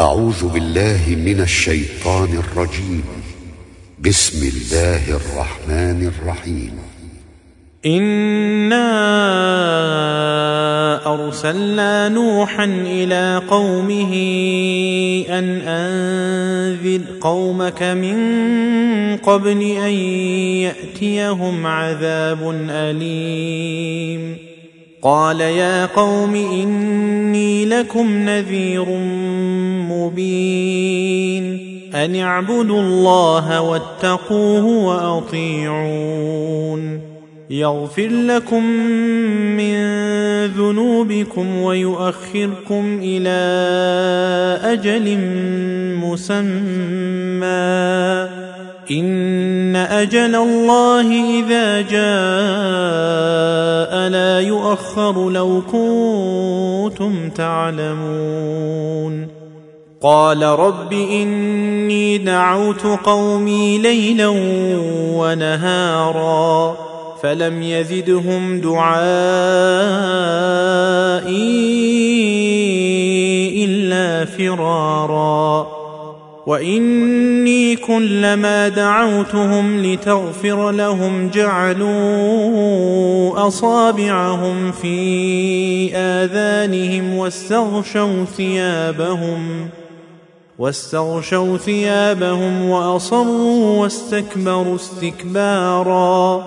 أعوذ بالله من الشيطان الرجيم. بسم الله الرحمن الرحيم. إنا أرسلنا نوحا إلى قومه أن أنذر قومك من قبل أن يأتيهم عذاب أليم. قال يا قوم إني لكم نذير مبين أن اعبدوا الله واتقوه وأطيعون يغفر لكم من ذنوبكم ويؤخركم إلى أجل مسمى إن أجل الله إذا جاء يؤخر لو كنتم تعلمون. قال رب إني دعوت قومي ليلا ونهارا فلم يزدهم دعائي إلا فرارا. وإني كلما دعوتهم لتغفر لهم جعلوا أصابعهم في آذانهم واستغشوا ثيابهم واستغشوا ثيابهم وأصروا واستكبروا استكبارا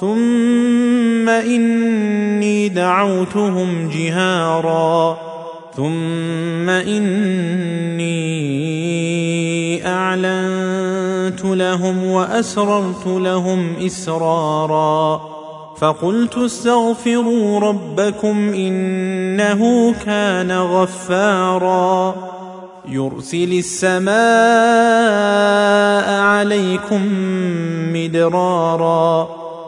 ثم إني دعوتهم جهارا ثم إني أعلنت لهم وأسررت لهم إسرارا فقلت استغفروا ربكم إنه كان غفارا يرسل السماء عليكم مدرارا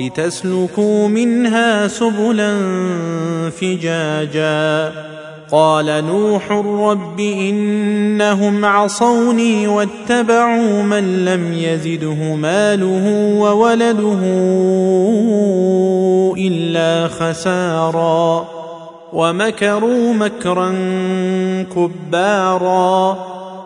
لتسلكوا منها سبلا فجاجا. قال نوح رب إنهم عصوني واتبعوا من لم يزده ماله وولده إلا خسارا. ومكروا مكرا كبارا.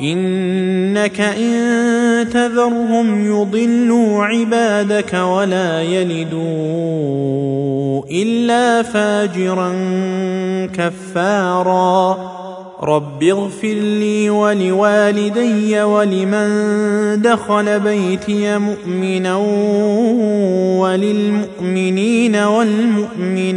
إنك إن تذرهم يضلوا عبادك ولا يلدوا إلا فاجرا كفارا. رب اغفر لي ولوالدي ولمن دخل بيتي مؤمنا وللمؤمنين والمؤمنات.